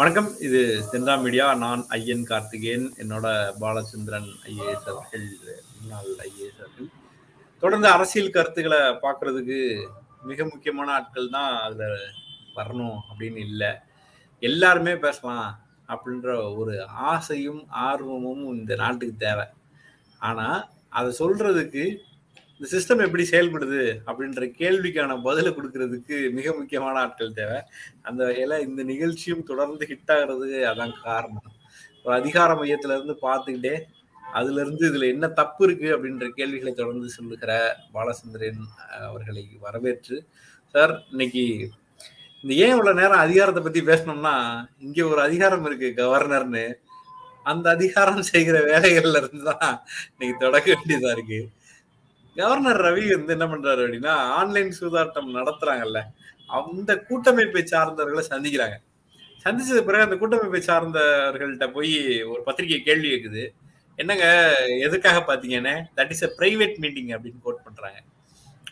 வணக்கம். இது சென்றா மீடியா. நான் ஐயன் கார்த்திகேயன். என்னோட பாலச்சந்திரன் ஐஏஎஸ் அவர்கள் முன்னாள் ஐஏஎஸ் அவர்கள். தொடர்ந்து அரசியல் கருத்துக்களை பார்க்கறதுக்கு மிக முக்கியமான ஆட்கள் தான் அதில் வரணும் அப்படின்னு இல்லை. எல்லாருமே பேசலாம் அப்படின்ற ஒரு ஆசையும் ஆர்வமும் இந்த நாட்டுக்கு தேவை. ஆனால் அதை சொல்றதுக்கு இந்த சிஸ்டம் எப்படி செயல்படுது அப்படின்ற கேள்விக்கான பதிலை கொடுக்கறதுக்கு மிக முக்கியமான ஆட்கள் தேவை. அந்த வகையில இந்த நிகழ்ச்சியும் தொடர்ந்து ஹிட் ஆகிறதுக்கு அதான் காரணம். ஒரு அதிகார மையத்துல இருந்து பார்த்துக்கிட்டே அதுல இருந்து இதுல என்ன தப்பு இருக்கு அப்படின்ற கேள்விகளை தொடர்ந்து சொல்லுகிற பாலச்சந்திரன் அவர்களை வரவேற்று சார் இன்னைக்கு இந்த ஏன் இவ்வளவு நேரம் அதிகாரத்தை பத்தி பேசணும்னா இங்க ஒரு அதிகாரம் இருக்கு கவர்னர்னு அந்த அதிகாரம் செய்கிற வேலைகள்ல இருந்து தான் இன்னைக்கு தொடக்க வேண்டியதா இருக்கு. கவர்னர் ரவி வந்து என்ன பண்றாரு அப்படின்னா ஆன்லைன் சூதாட்டம் நடத்துறாங்கல்ல அந்த கூட்டமைப்பை சார்ந்தவர்களை சந்திக்கிறாங்க. சந்திச்சது பிறகு அந்த கூட்டமைப்பை சார்ந்தவர்கள்ட்ட போய் ஒரு பத்திரிகை கேள்வி கேக்குது என்னங்க எதுக்காக பாத்தீங்கன்னு? That is a private meeting அப்படின்னு கோட் பண்றாங்க.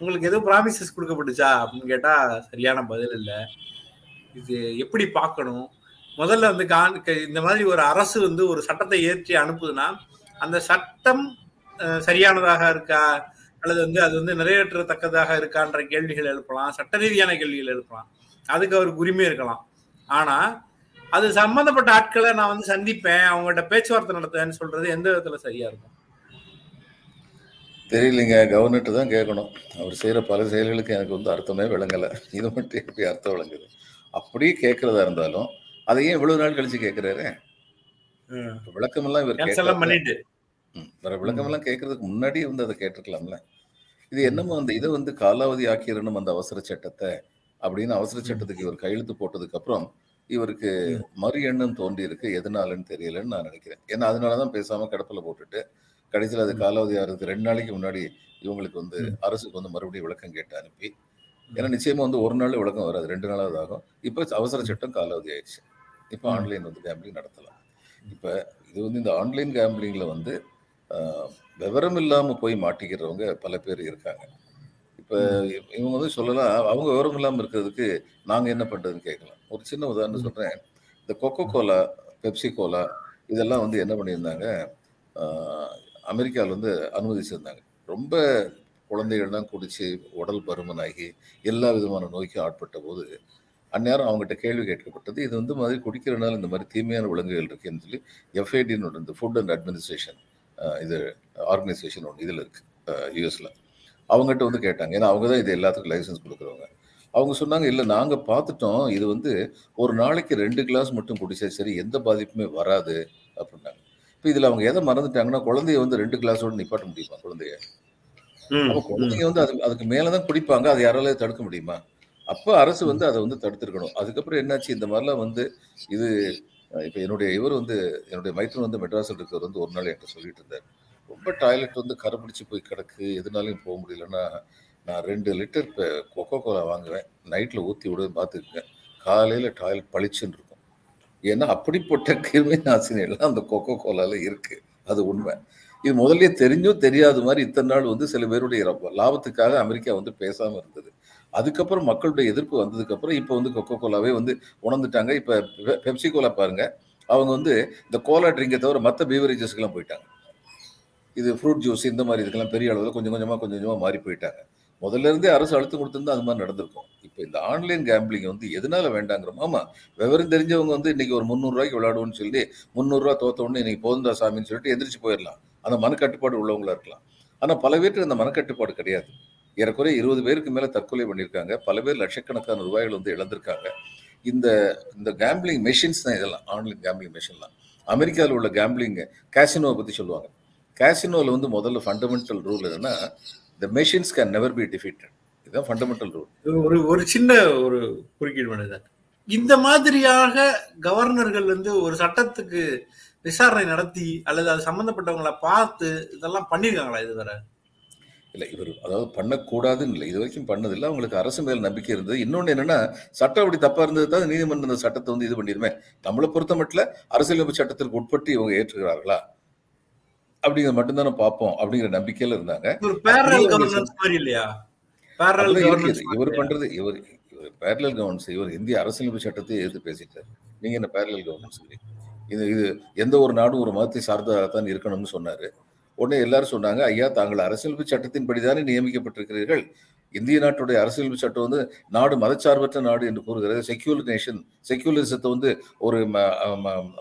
உங்களுக்கு எதுவும் ப்ராமிசஸ் கொடுக்கப்பட்டுச்சா அப்படின்னு கேட்டா சரியான பதில் இல்லை. இது எப்படி பார்க்கணும்? முதல்ல வந்து இந்த மாதிரி ஒரு அரசு வந்து ஒரு சட்டத்தை ஏற்றி அனுப்புதுன்னா அந்த சட்டம் சரியானதாக இருக்கா? அல்லது வந்து அது வந்து நிறைவேற்றத்தக்கதாக இருக்கான்ற கேள்விகள் எழுப்பலாம் சட்ட ரீதியான கேள்விகள் எழுப்பலாம். அதுக்கு அவருக்கு உரிமை இருக்கலாம். ஆனா அது சம்பந்தப்பட்ட ஆட்களை நான் வந்து சந்திப்பேன் அவங்கள்ட்ட பேச்சுவார்த்தை நடத்துவேன்னு சொல்றது எந்த விதத்துல சரியா இருக்கும்? தெரியலைங்க கவர்னர்ட்டு தான் கேட்கணும். அவர் செய்கிற பல செயல்களுக்கு எனக்கு வந்து அர்த்தமே விளங்கலை. இது மட்டும் எப்படி அர்த்தம் விளங்குது? அப்படியே கேட்கறதா இருந்தாலும் அதை ஏன் இவ்வளவு நாள் கழிச்சு கேட்கிறாரு? விளக்கமெல்லாம் இவர் பண்ணிட்டு? வேற விளக்கமெல்லாம் கேட்கறதுக்கு முன்னாடியே வந்து அதை கேட்டிருக்கலாம்ல. இது என்னமோ அந்த இதை வந்து காலாவதி ஆக்கிடணும் அந்த அவசர சட்டத்தை அப்படின்னு அவசர சட்டத்துக்கு இவர் கையெழுத்து போட்டதுக்கு அப்புறம் இவருக்கு மறு எண்ணம் தோன்றி இருக்கு எதனாலன்னு தெரியலன்னு நான் நினைக்கிறேன். ஏன்னா அதனாலதான் பேசாம கிடப்பில் போட்டுட்டு கடைசியில் அது காலாவதி ஆகிறதுக்கு ரெண்டு நாளைக்கு முன்னாடி இவங்களுக்கு வந்து அரசுக்கு வந்து மறுபடியும் விளக்கம் கேட்டு அனுப்பி. ஏன்னா நிச்சயமா வந்து ஒரு நாள் விளக்கம் வராது. ரெண்டு நாளாவது ஆகும். இப்போ அவசர சட்டம் காலாவதி ஆயிடுச்சு. இப்போ ஆன்லைன் வந்து கேம்பிளிங் நடத்தலாம். இப்போ இது வந்து இந்த ஆன்லைன் கேம்பிளிங்ல வந்து விவரம் இல்லாமல் போய் மாட்டிக்கிறவங்க பல பேர் இருக்காங்க. இப்போ இவங்க வந்து சொல்லலாம் அவங்க விவரம் இல்லாமல் இருக்கிறதுக்கு நாங்கள் என்ன பண்ணுறதுன்னு கேட்கலாம். ஒரு சின்ன உதாரணம் சொல்கிறேன் இந்த கொக்கோ கோலா பெப்சி கோலா இதெல்லாம் வந்து என்ன பண்ணியிருந்தாங்க? அமெரிக்காவில் வந்து அனுமதிச்சிருந்தாங்க ரொம்ப குழந்தைகள்லாம் குடிச்சு உடல் பருமனாகி எல்லா விதமான நோய்க்கும் ஆட்பட்ட போது அந்நேரம் அவங்ககிட்ட கேள்வி கேட்கப்பட்டது இது வந்து மாதிரி குடிக்கிறனால இந்த மாதிரி தீமையான விலங்குகள் இருக்குன்னு சொல்லி எஃப்ஐடின்னு இந்த ஃபுட் அண்ட் அட்மினிஸ்ட்ரேஷன் இது ஆர்கனைசேஷன் ஒன்று இதில் இருக்கு. யூஎஸில் அவங்ககிட்ட வந்து கேட்டாங்க. ஏன்னா அவங்க தான் இது எல்லாத்துக்கும் லைசன்ஸ் கொடுக்குறவங்க. அவங்க சொன்னாங்க இல்லை நாங்கள் பார்த்துட்டோம். இது வந்து ஒரு நாளைக்கு ரெண்டு கிளாஸ் மட்டும் குடிச்சா சரி எந்த பாதிப்புமே வராது. அப்படின்னாங்க. இப்போ இதில் அவங்க எதை மறந்துட்டாங்கன்னா குழந்தைய வந்து ரெண்டு கிளாஸோட நிப்பாட்ட முடியுமா குழந்தைய? குழந்தைங்க வந்து அது அதுக்கு மேலே தான் குடிப்பாங்க. அதை யாரால தடுக்க முடியுமா? அப்போ அரசு வந்து அதை வந்து தடுத்துருக்கணும். அதுக்கப்புறம் என்னாச்சு? இந்த மாதிரிலாம் வந்து இது இப்போ என்னுடைய இவர் வந்து என்னுடைய மைத்திரன் வந்து மெட்ராஸில் இருக்கிறவர் வந்து ஒரு நாள் என்கிட்ட சொல்லிட்டு இருந்தார். ரொம்ப டாய்லெட் வந்து கரைப்பிடிச்சு போய் கிடக்கு எதுனாலையும் போக முடியலன்னா நான் ரெண்டு லிட்டர் இப்போ கொக்கோ கோலா வாங்குவேன் நைட்டில் ஊற்றி விடுவேன் பார்த்துக்குங்க. காலையில் டாய்லெட் பளிச்சுன்னு இருக்கும். ஏன்னா அப்படிப்பட்ட கிருமி நாசினி எல்லாம் அந்த கொக்கோ கோலாவில் இருக்குது அது உண்மை. இது முதல்ல தெரிஞ்சும் தெரியாத மாதிரி இத்தனை நாள் வந்து சில பேருடைய லாபத்துக்காக அமெரிக்கா வந்து பேசாமல் இருந்தது. அதுக்கப்புறம் மக்களுடைய எதிர்ப்பு வந்ததுக்கப்புறம் இப்போ வந்து கொக்கோ கோலாவே வந்து உணர்ந்துட்டாங்க. இப்போ பெப்சி கோலா பாருங்க. அவங்க வந்து இந்த கோலா ட்ரிங்கை தவிர மற்ற பீவரேஜஸ்க்கெல்லாம் போயிட்டாங்க. இது ஃப்ரூட் ஜூஸ் இந்த மாதிரி இதுக்கெல்லாம் பெரிய அளவில் கொஞ்சம் கொஞ்சமாக கொஞ்சம் கொஞ்சமாக மாறி போயிட்டாங்க. முதல்ல இருந்தே அரசு அழுத்தம் கொடுத்துருந்தா அது மாதிரி நடந்திருக்கும். இப்போ இந்த ஆன்லைன் கேம்பிளிங் வந்து எதனால வேண்டாங்கிறோம் ஆமாம் விவரம் தெரிஞ்சவங்க வந்து இன்னைக்கு ஒரு முந்நூறுரூவாய்க்கு விளையாடுவோம்னு சொல்லி முந்நூறுரூவா தோத்த இன்னைக்கு போதுந்தா சாமின்னு சொல்லிட்டு எந்திரிச்சு போயிடலாம் அந்த மனக்கட்டுப்பாடு உள்ளவங்களா இருக்கலாம். ஆனால் பல பேருக்கு அந்த மனக்கட்டுப்பாடு கிடையாது. ஏறக்குறைய இருபது பேருக்கு மேலே தற்கொலை பண்ணியிருக்காங்க. பல பேர் லட்சக்கணக்கான ரூபாய்கள் வந்து இழந்திருக்காங்க. இந்த இந்த கேம்பிளிங் மெஷின்ஸ் தான் இதெல்லாம் ஆன்லைன் கேம்பிளிங் மெஷின்லாம் அமெரிக்காவில் உள்ள கேம்பிளிங் கேசினோவை பற்றி சொல்லுவாங்க. கேசினோவில் வந்து முதல்ல ஃபண்டமெண்டல் ரூல் என்னன்னா the machines can never be defeated இதுதான் ஃபண்டமெண்டல் ரூல் ஒரு ஒரு சின்ன ஒரு குறுக்கீடு பண்ணுது இந்த மாதிரியாக கவர்னர்கள் வந்து ஒரு சட்டத்துக்கு விசாரணை நடத்தி அல்லது அது சம்பந்தப்பட்டவங்களை பார்த்து இதெல்லாம் பண்ணியிருக்காங்களா இதுவரை? இல்லை இவர் அதாவது பண்ணக்கூடாதுன்னு இல்லை. இது வரைக்கும் பண்ணதில்லை. அவங்களுக்கு அரசு மேல் நம்பிக்கை இருந்தது. இன்னொன்று என்னன்னா சட்டம் அப்படி தப்பா இருந்தது தான் நீதிமன்றம் அந்த சட்டத்தை வந்து இது பண்ணிடுமே. நம்மளை பொறுத்த மட்டும் அரசியலமைப்பு சட்டத்திற்கு உட்பட்டு இவங்க ஏற்றுகிறார்களா? அப்படிங்கிற மட்டும்தானே பார்ப்போம் அப்படிங்கிற நம்பிக்கையில இருந்தாங்க. இவர் பண்றது இவர் இவர் பேரலல் கவர்னன்ஸ் இவர் இந்திய அரசியலமைப்பு சட்டத்தை எதிர்த்து பேசிட்டார். நீங்க என்ன பேரலல் சொல்லி இது இது எந்த ஒரு நாடும் ஒரு மதத்தை சார்ந்ததாகத்தான் இருக்கணும்னு சொன்னாரு. உடனே எல்லாரும் சொன்னாங்க ஐயா தாங்கள் அரசியலமைப்பு சட்டத்தின்படி தானே நியமிக்கப்பட்டிருக்கிறீர்கள். இந்திய நாட்டுடைய அரசியலமைப்பு சட்டம் வந்து நாடு மதச்சார்பற்ற நாடு என்று கூறுகிறது. செக்யூலர் நேஷன் செக்யூலரிசத்தை வந்து ஒரு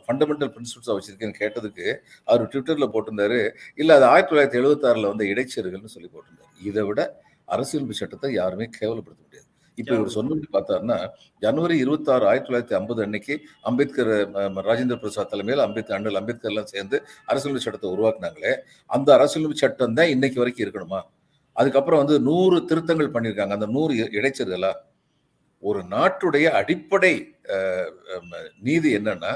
ஃபண்டமெண்டல் பிரின்சிபிள்ஸாக வச்சிருக்கேன்னு கேட்டதுக்கு அவர் ட்விட்டரில் போட்டிருந்தாரு. இல்லை அது ஆயிரத்தி தொள்ளாயிரத்தி எழுபத்தாறில் வந்து இடைச்செருகல்னு சொல்லி போட்டிருந்தார். இதை விட அரசியலமைப்பு சட்டத்தை யாருமே கேவலப்படுத்த முடியாது. இப்போ இவர் சொன்னபடி பார்த்தாருன்னா ஜனவரி இருபத்தாறு ஆயிரத்தி தொள்ளாயிரத்தி ஐம்பது அன்னைக்கு அம்பேத்கர் ராஜேந்திர பிரசாத் தலைமையில் அம்பேத்கர் அண்ணல் அம்பேத்கர் எல்லாம் சேர்ந்து அரசியலமைப்பு சட்டத்தை உருவாக்குனாங்களே அந்த அரசியலமைப்பு சட்டம் தான் இன்னைக்கு வரைக்கும் இருக்கணுமா? அதுக்கப்புறம் வந்து நூறு திருத்தங்கள் பண்ணியிருக்காங்க. அந்த நூறு இ- இடைச்செருகலா ஒரு நாட்டுடைய அடிப்படை நீதி என்னன்னா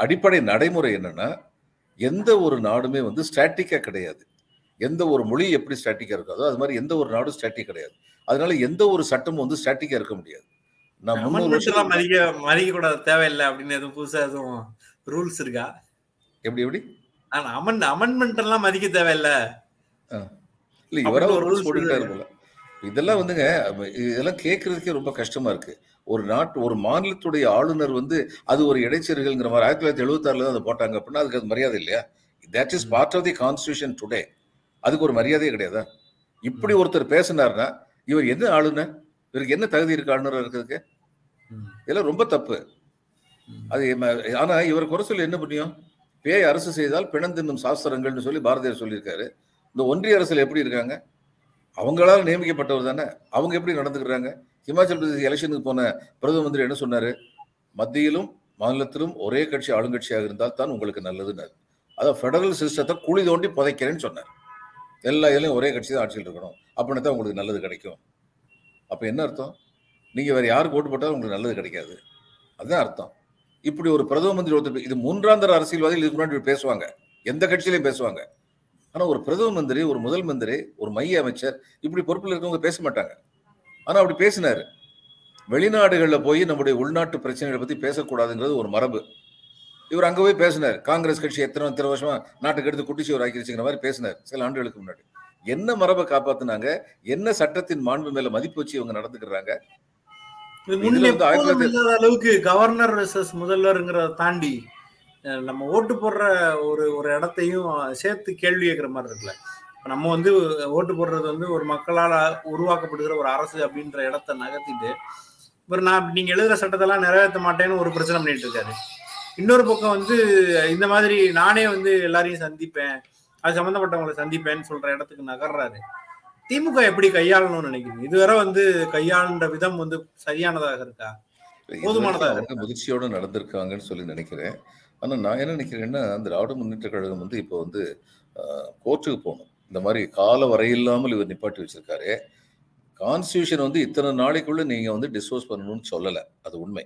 அடிப்படை நடைமுறை என்னன்னா எந்த ஒரு நாடுமே வந்து ஸ்டாட்டிக்கா கிடையாது. எந்த ஒரு மொழி எப்படி ஸ்டாட்டிக்கா இருக்காதோ அது மாதிரி எந்த ஒரு நாடும் ஸ்டாட்டிக் கிடையாது. அதனால எந்த ஒரு சட்டமும் வந்து ஸ்டாட்டிக்கா இருக்க முடியாது. நான் எல்லாம் வருஷம் மதிக்க மதிக்க கூட தேவையில்லை அப்படின்னு எதுவும் புதுசா எதுவும் ரூல்ஸ் இருக்கா? எப்படி எப்படி? ஆனா அமன் அமெண்ட்மெண்ட் எல்லாம் மதிக்க தேவையில்லை. இல்ல இவரா ஒரு ரூல்ஸ் போட்டுக்கிட்டே இதெல்லாம் வந்துங்க இதெல்லாம் கேட்கறதுக்கே ரொம்ப கஷ்டமா இருக்கு. ஒரு நாட்டு ஒரு மாநிலத்துடைய ஆளுநர் வந்து அது ஒரு இடைச்செருகல்ங்கிற மாதிரி ஆயிரத்தி தொள்ளாயிரத்தி எழுபத்தாறுல தான் அதை போட்டாங்க அப்படின்னா அதுக்கு அது மரியாதை இல்லையா? That is part of the constitution today அதுக்கு ஒரு மரியாதையே கிடையாதா? இப்படி ஒருத்தர் பேசினார்னா இவர் என்ன ஆளுநர் இவருக்கு என்ன தகுதி இருக்கு ஆளுநர் இருக்கிறதுக்கு? இதெல்லாம் ரொம்ப தப்பு. அது ஆனா இவர் குறை சொல்லி என்ன பண்ணியும்? பேய் அரசு செய்தால் பிணந்தின்னும் சாஸ்திரங்கள்னு சொல்லி பாரதியார் சொல்லியிருக்காரு. இந்த ஒன்றிய அரசுல எப்படி இருக்காங்க? அவங்களால நியமிக்கப்பட்டவர் தானே. அவங்க எப்படி நடந்துக்கிறாங்க? ஹிமாச்சல் பிரதேச எலெக்ஷனுக்கு போன பிரதம மந்திரி என்ன சொன்னாரு? மத்தியிலும் மாநிலத்திலும் ஒரே கட்சி ஆளுங்கட்சியாக இருந்தால் தான் உங்களுக்கு நல்லதுன்னாரு அதான் ஃபெடரல் சிஸ்டத்தை குழி தோண்டி புதைக்கிறேன்னு சொன்னார். எல்லா இதுலையும் ஒரே கட்சி தான் ஆட்சியில் இருக்கணும். அப்படின்னு தான் உங்களுக்கு நல்லது கிடைக்கும். அப்போ என்ன அர்த்தம்? நீங்கள் வேறு யாருக்கு ஓட்டு போட்டாலும் உங்களுக்கு நல்லது கிடைக்காது. அதுதான் அர்த்தம். இப்படி ஒரு பிரதம மந்திரி ஒருத்தர் இது மூன்றாந்தர அரசியல்வாதிகள் இதுக்கு முன்னாடி பேசுவாங்க. எந்த கட்சியிலையும் பேசுவாங்க. ஆனால் ஒரு பிரதம மந்திரி ஒரு முதல் மந்திரி ஒரு மைய அமைச்சர் இப்படி பொறுப்பில் இருக்கவங்க பேச மாட்டாங்க. ஆனால் அப்படி பேசினார். வெளிநாடுகளில் போய் நம்முடைய உள்நாட்டு பிரச்சனைகளை பற்றி பேசக்கூடாதுங்கிறது ஒரு மரபு. இவர் அங்க போய் பேசினார். காங்கிரஸ் கட்சி எத்தனை எத்தனை வருஷமா நாட்டுக்கு எடுத்து குட்டிச்சுவர் ஆக்கிருச்சுங்கிற மாதிரி பேசினார். சில ஆண்டுகளுக்கு முன்னாடி. என்ன மரபை காப்பாத்துனாங்க? என்ன சட்டத்தின் மாண்பு மேல மதிப்பு வச்சு இவங்க நடந்துக்கிறாங்க? அளவுக்கு கவர்னர் முதல்வர்ங்கிறத தாண்டி நம்ம ஓட்டு போடுற ஒரு ஒரு இடத்தையும் சேர்த்து கேள்வி கேட்கிற மாதிரி இருக்குல்ல. இப்ப நம்ம வந்து ஓட்டு போடுறது வந்து ஒரு மக்களால் உருவாக்கப்படுகிற ஒரு அரசு அப்படின்ற இடத்த நகர்த்திட்டு ஒரு நான் நீங்க எழுதுற சட்டத்தெல்லாம் நிறைவேற்ற மாட்டேன்னு ஒரு பிரச்சனை பண்ணிட்டு இருக்காரு. இன்னொரு பக்கம் வந்து இந்த மாதிரி நானே வந்து எல்லாரையும் சந்திப்பேன். அது சம்பந்தப்பட்டவங்களை சந்திப்பேன்னு சொல்ற இடத்துக்கு நகர்றாரு. திமுக எப்படி கையாளணும்னு நினைக்கிறீங்க? இதுவரை வந்து கையாளுன்ற விதம் வந்து சரியானதாக இருக்கா? இது போதுமானதா வரைக்கும் அவங்க முதிர்ச்சியோட நடந்திருக்காங்கன்னு சொல்லி நினைக்கிறேன். ஆனா நான் என்ன நினைக்கிறேன்னா திராவிட முன்னேற்ற கழகம் வந்து இப்போ வந்து கோர்ட்டுக்கு போகணும். இந்த மாதிரி கால வரையில்லாமல் இவர் நிப்பாட்டி வச்சிருக்காரு. கான்ஸ்டியூஷன் வந்து இத்தனை நாளைக்குள்ள நீங்க வந்து டிஸ்போஸ் பண்ணணும்னு சொல்லலை. அது உண்மை.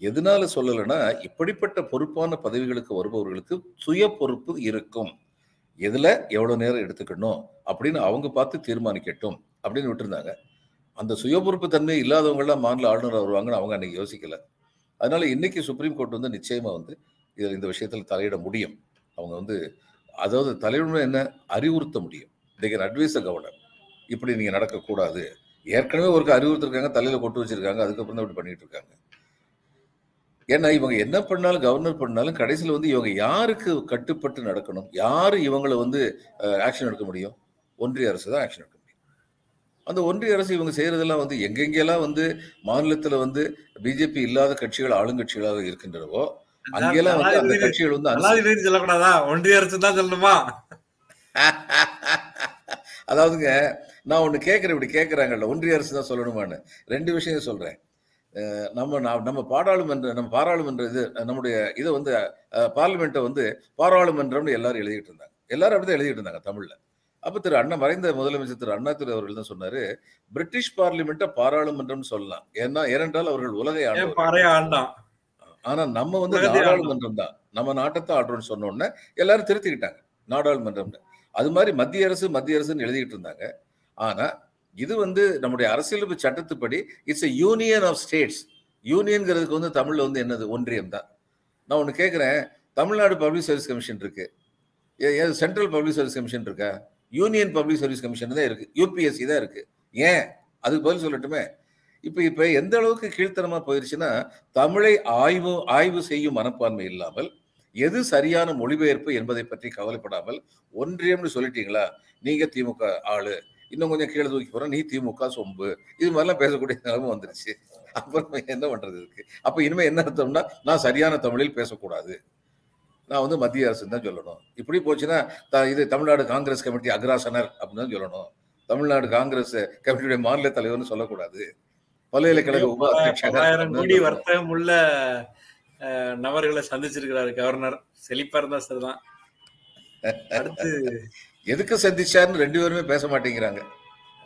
எதனால சொல்லலைன்னா இப்படிப்பட்ட பொறுப்பான பதவிகளுக்கு வருபவர்களுக்கு சுய பொறுப்பு இருக்கும். எதில் எவ்வளோ நேரம் எடுத்துக்கணும் அப்படின்னு அவங்க பார்த்து தீர்மானிக்கட்டும் அப்படின்னு விட்டுருந்தாங்க. அந்த சுய பொறுப்பு தன்மை இல்லாதவங்களாம் மாநில ஆளுநர் வருவாங்கன்னு அவங்க அன்னைக்கு யோசிக்கல. அதனால இன்னைக்கு சுப்ரீம் கோர்ட் வந்து நிச்சயமாக வந்து இதில் இந்த விஷயத்தில் தலையிட முடியும். அவங்க வந்து அதாவது தலையிடணும் என்ன? அறிவுறுத்த முடியும். They can advise a governor இப்படி நீங்கள் நடக்கக்கூடாது. ஏற்கனவே ஒரு அறிவுறுத்திருக்காங்க தலையில் கொட்டு வச்சிருக்காங்க அதுக்கப்புறம் தான் இப்படி பண்ணிட்டு இருக்காங்க. ஏன்னா இவங்க என்ன பண்ணாலும் கவர்னர் பண்ணாலும் கடைசியில் வந்து இவங்க யாருக்கு கட்டுப்பட்டு நடக்கணும்? யாரு இவங்களை வந்து ஆக்ஷன் எடுக்க முடியும்? ஒன்றிய அரசு தான் ஆக்ஷன் எடுக்க முடியும். அந்த ஒன்றிய அரசு இவங்க செய்யறதெல்லாம் வந்து எங்கெங்கெல்லாம் வந்து மாநிலத்துல வந்து பிஜேபி இல்லாத கட்சிகள் ஆளுங்கட்சிகளாக இருக்கின்றனவோ அங்கெல்லாம் வந்து அந்த கட்சிகள் வந்து சொல்லக்கூடாதா? ஒன்றிய அரசு தான் சொல்லணுமா? அதாவதுங்க நான் ஒண்ணு கேட்கிறேன் இப்படி கேட்கறாங்கல்ல ஒன்றிய அரசு தான் சொல்லணுமான்னு. ரெண்டு விஷயம் சொல்றேன். நம்ம நம்ம பாராளுமன்ற நம்ம பாராளுமன்ற இது நம்முடைய இதை வந்து பார்லிமெண்ட்டை வந்து பாராளுமன்றம்னு எல்லாரும் எழுதிட்டு இருந்தாங்க. எல்லாரும் அப்படிதான் எழுதிட்டு இருந்தாங்க தமிழ்ல. அப்ப திரு அண்ணா மறைந்த முதலமைச்சர் திரு அண்ணாதுரை அவர்கள் தான் சொன்னாரு பிரிட்டிஷ் பார்லிமெண்ட்டை பாராளுமன்றம்னு சொல்லலாம். ஏன்னா ஏனென்றால் அவர்கள் உலகை ஆண்டான் ஆனா நம்ம வந்து நாடாளுமன்றம் தான். நம்ம நாட்டத்தை ஆடுறோம்னு சொன்ன உடனே எல்லாரும் திருத்திக்கிட்டாங்க நாடாளுமன்றம்னு. அது மாதிரி மத்திய அரசு மத்திய அரசுன்னு எழுதிட்டு இருந்தாங்க. ஆனா இது வந்து நம்முடைய அரசியலமைப்பு சட்டத்துப்படி it's a union of states யூனியன்ங்கிறதுக்கு வந்து தமிழில் வந்து என்னது? ஒன்றியம் தான் நான் ஒன்று கேட்குறேன் தமிழ்நாடு பப்ளிக் சர்வீஸ் கமிஷன் இருக்கு. சென்ட்ரல் பப்ளிக் சர்வீஸ் கமிஷன் இருக்கா? யூனியன் பப்ளிக் சர்வீஸ் கமிஷன் தான் இருக்கு. யூபிஎஸ்சி தான் இருக்கு. ஏன்? அதுக்கு பதில் சொல்லட்டுமே. இப்போ இப்போ எந்த அளவுக்கு கீழ்த்தனமாக போயிடுச்சுன்னா தமிழை ஆய்வு ஆய்வு செய்யும் மனப்பான்மை இல்லாமல் எது சரியான மொழிபெயர்ப்பு என்பதை பற்றி கவலைப்படாமல் ஒன்றியம்னு சொல்லிட்டீங்களா? நீங்க திமுக ஆளு. இன்னும் கொஞ்சம் கீழே தூக்கி போறோம் நீ திமுக சொம்பு. இது மாதிரிலாம் பேசக்கூடிய நிலைமை வந்துருச்சு. அப்புறம் என்ன பண்றது இருக்கு அப்ப இனிமே என்ன அர்த்தம்னா நான் சரியான தமிழில் பேசக்கூடாது. நான் வந்து மத்திய அரசு தான் சொல்லணும். இப்படி போச்சுன்னா த- இது தமிழ்நாடு காங்கிரஸ் கமிட்டி அக்ராசனர் அப்படின்னு தான் சொல்லணும். தமிழ்நாடு காங்கிரஸ் கமிட்டியுடைய மாநில தலைவர்னு சொல்லக்கூடாது. பல்கலைக்கழக உப பல- அத்தியட்சகர் பல்லாயிரம் அப்படின்னு கோடி. வர்த்தகம் உள்ள நபர்களை சந்திச்சிருக்கிறாரு கவர்னர். செழிப்பா இருந்தா சரிதான். அடுத்து எதுக்கு சந்திச்சாருன்னு ரெண்டு பேருமே பேச மாட்டேங்கிறாங்க.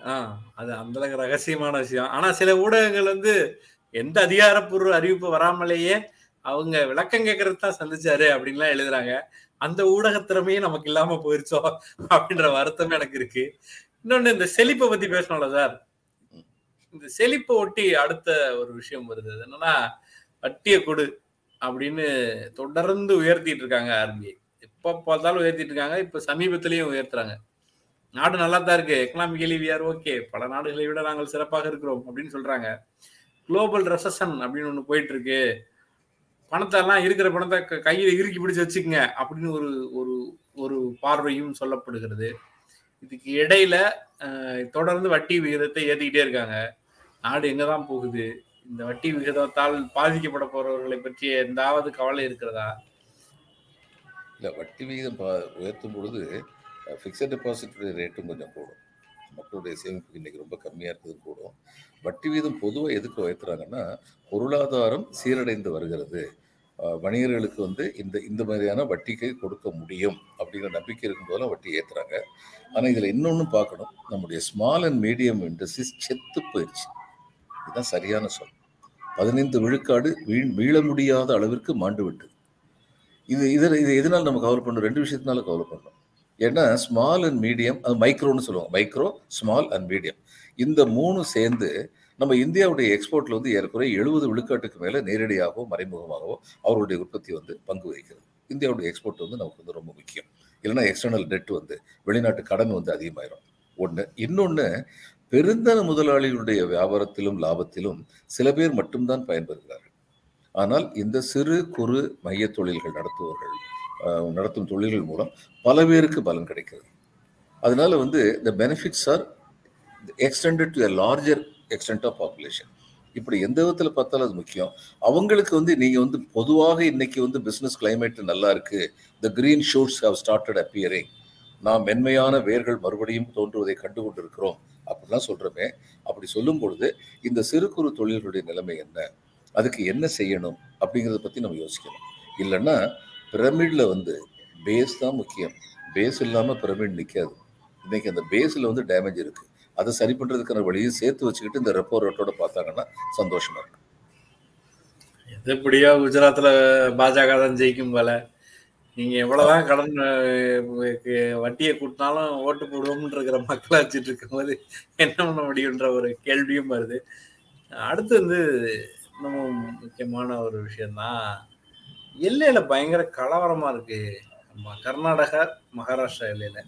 ஆஹ் அது அந்த ரகசியமான விஷயம். ஆனா சில ஊடகங்கள் வந்து எந்த அதிகாரப்பூர்வ அறிவிப்பு வராமலேயே அவங்க விளக்கம் கேட்கறது தான் சந்திச்சாரு அப்படின்லாம் எழுதுறாங்க. அந்த ஊடக திறமையே நமக்கு இல்லாம போயிருச்சோ அப்படின்ற வருத்தம் எனக்கு இருக்கு. இன்னொன்னு இந்த செழிப்பை பத்தி பேசணும்ல சார். இந்த செழிப்பை ஒட்டி அடுத்த ஒரு விஷயம் வருது. அது என்னன்னா வட்டிய கொடு அப்படின்னு தொடர்ந்து உயர்த்திட்டு இருக்காங்க ஆர்பிஐ. எப்போ பார்த்தாலும் உயர்த்திட்டு இருக்காங்க இப்போ சமீபத்திலையும் உயர்த்துறாங்க. நாடு நல்லா தான் இருக்கு எக்கனாமிக்கலி வி ஆர் ஓகே பல நாடுகளை விட நாங்கள் சிறப்பாக இருக்கிறோம் அப்படின்னு சொல்றாங்க. குளோபல் ரெசன் அப்படின்னு ஒன்று போயிட்டு இருக்கு பணத்தை எல்லாம் இருக்கிற பணத்தை க- இறுக்கி பிடிச்சு வச்சுக்கங்க அப்படின்னு ஒரு ஒரு ஒரு பார்வையும் சொல்லப்படுகிறது. இதுக்கு இடையில தொடர்ந்து வட்டி விகிதத்தை ஏற்றிக்கிட்டே இருக்காங்க. நாடு எங்கே தான் போகுது? இந்த வட்டி விகிதத்தால் பாதிக்கப்பட போறவர்களை பற்றி எந்தாவது கவலை இருக்கிறதா? இல்லை வட்டி விகிதம் பா- உயர்த்தும் பொழுது ஃபிக்ஸட் டெபாசிட்டுடைய ரேட்டும் கொஞ்சம் கூடும். மக்களுடைய சேமிப்பு இன்றைக்கி ரொம்ப கம்மியாக இருக்கிறது கூடும். வட்டி வீதம் பொதுவாக எதுக்கு உயர்த்துறாங்கன்னா பொருளாதாரம் சீரடைந்து வருகிறது. வணிகர்களுக்கு வந்து இந்த இந்த மாதிரியான வட்டிக்கு கொடுக்க முடியும் அப்படிங்கிற நம்பிக்கை இருக்கும்போதெல்லாம் வட்டி ஏற்றுறாங்க ஆனால் இதில் இன்னொன்று பார்க்கணும். நம்முடைய ஸ்மால் அண்ட் மீடியம் இண்டஸ்ட்ரீஸ் செத்து போயிடுச்சு இதுதான் சரியான சொல். பதினைந்து விழுக்காடு வீழ் மீள முடியாத அளவிற்கு மாண்டு விட்டது. இது இது இது எதனால நம்ம கவர் பண்ணணும் ரெண்டு விஷயத்தினால கவர் பண்ணணும் ஏன்னா ஸ்மால் அண்ட் மீடியம் அது மைக்ரோன்னு சொல்லுவாங்க. மைக்ரோ ஸ்மால் அண்ட் மீடியம் இந்த மூணு சேர்ந்து நம்ம இந்தியாவுடைய எக்ஸ்போர்ட்ல வந்து ஏறக்குறைய எழுபது விழுக்காட்டுக்கு மேலே நேரடியாகவோ மறைமுகமாகவோ அவர்களுடைய உற்பத்தி வந்து பங்கு வகிக்கிறது. இந்தியாவுடைய எக்ஸ்போர்ட் வந்து நமக்கு வந்து ரொம்ப முக்கியம். இல்லைன்னா எக்ஸ்டர்னல் டெட் வந்து வெளிநாட்டு கடன் வந்து அதிகமாயிரும். ஒன்று இன்னொன்று பெருந்தன முதலாளிகளுடைய வியாபாரத்திலும் லாபத்திலும் சில பேர் மட்டும்தான் பயன்பெறுகிறார்கள். ஆனால் இந்த சிறு குறு மைய தொழில்கள் நடத்துவர்கள் நடத்தும் தொழில்கள் மூலம் பல பேருக்கு பலன் கிடைக்கிறது. அதனால வந்து இந்த benefits are extended to larger extent of population இப்படி எந்த விதத்தில் பார்த்தாலும் அது முக்கியம். அவங்களுக்கு வந்து நீங்கள் வந்து பொதுவாக இன்னைக்கு வந்து பிஸ்னஸ் கிளைமேட் நல்லா இருக்கு. The green shoots have started appearing நாம் மென்மையான வேர்கள் மறுபடியும் தோன்றுவதை கண்டு கொண்டிருக்கிறோம் அப்படிலாம் சொல்கிறோமே அப்படி சொல்லும் பொழுது இந்த சிறு குறு தொழில்களுடைய நிலைமை என்ன? அதுக்கு என்ன செய்யணும் அப்படிங்கிறத பத்தி நம்ம யோசிக்கணும். இல்லைன்னா பிரமிட்ல வந்து பேஸ் தான் முக்கியம். பேஸ் இல்லாம பிரமிட் நிற்காது இன்னைக்கு அந்த பேஸ்ல வந்து டேமேஜ் இருக்கு. அதை சரி பண்ணுறதுக்கான வழியை சேர்த்து வச்சுக்கிட்டு இந்த ரெப்போ ரேட்டோட பார்த்தாங்கன்னா சந்தோஷமா இருக்கும் எது எப்படியோ குஜராத்தில் பாஜக தான் ஜெயிக்கும் போல. நீங்க எவ்வளவுதான் கடன் வட்டியை கூட்டினாலும் ஓட்டு போடுவோம்னு இருக்கிற மக்களை வச்சுட்டு இருக்கும்போது என்ன பண்ண முடியுன்ற ஒரு கேள்வியும் வருது. அடுத்து வந்து இன்னும் முக்கியமான ஒரு விஷயம்தான் எல்லையில பயங்கர கலவரமா இருக்கு. நம்ம கர்நாடகா மகாராஷ்டிரா எல்லையில.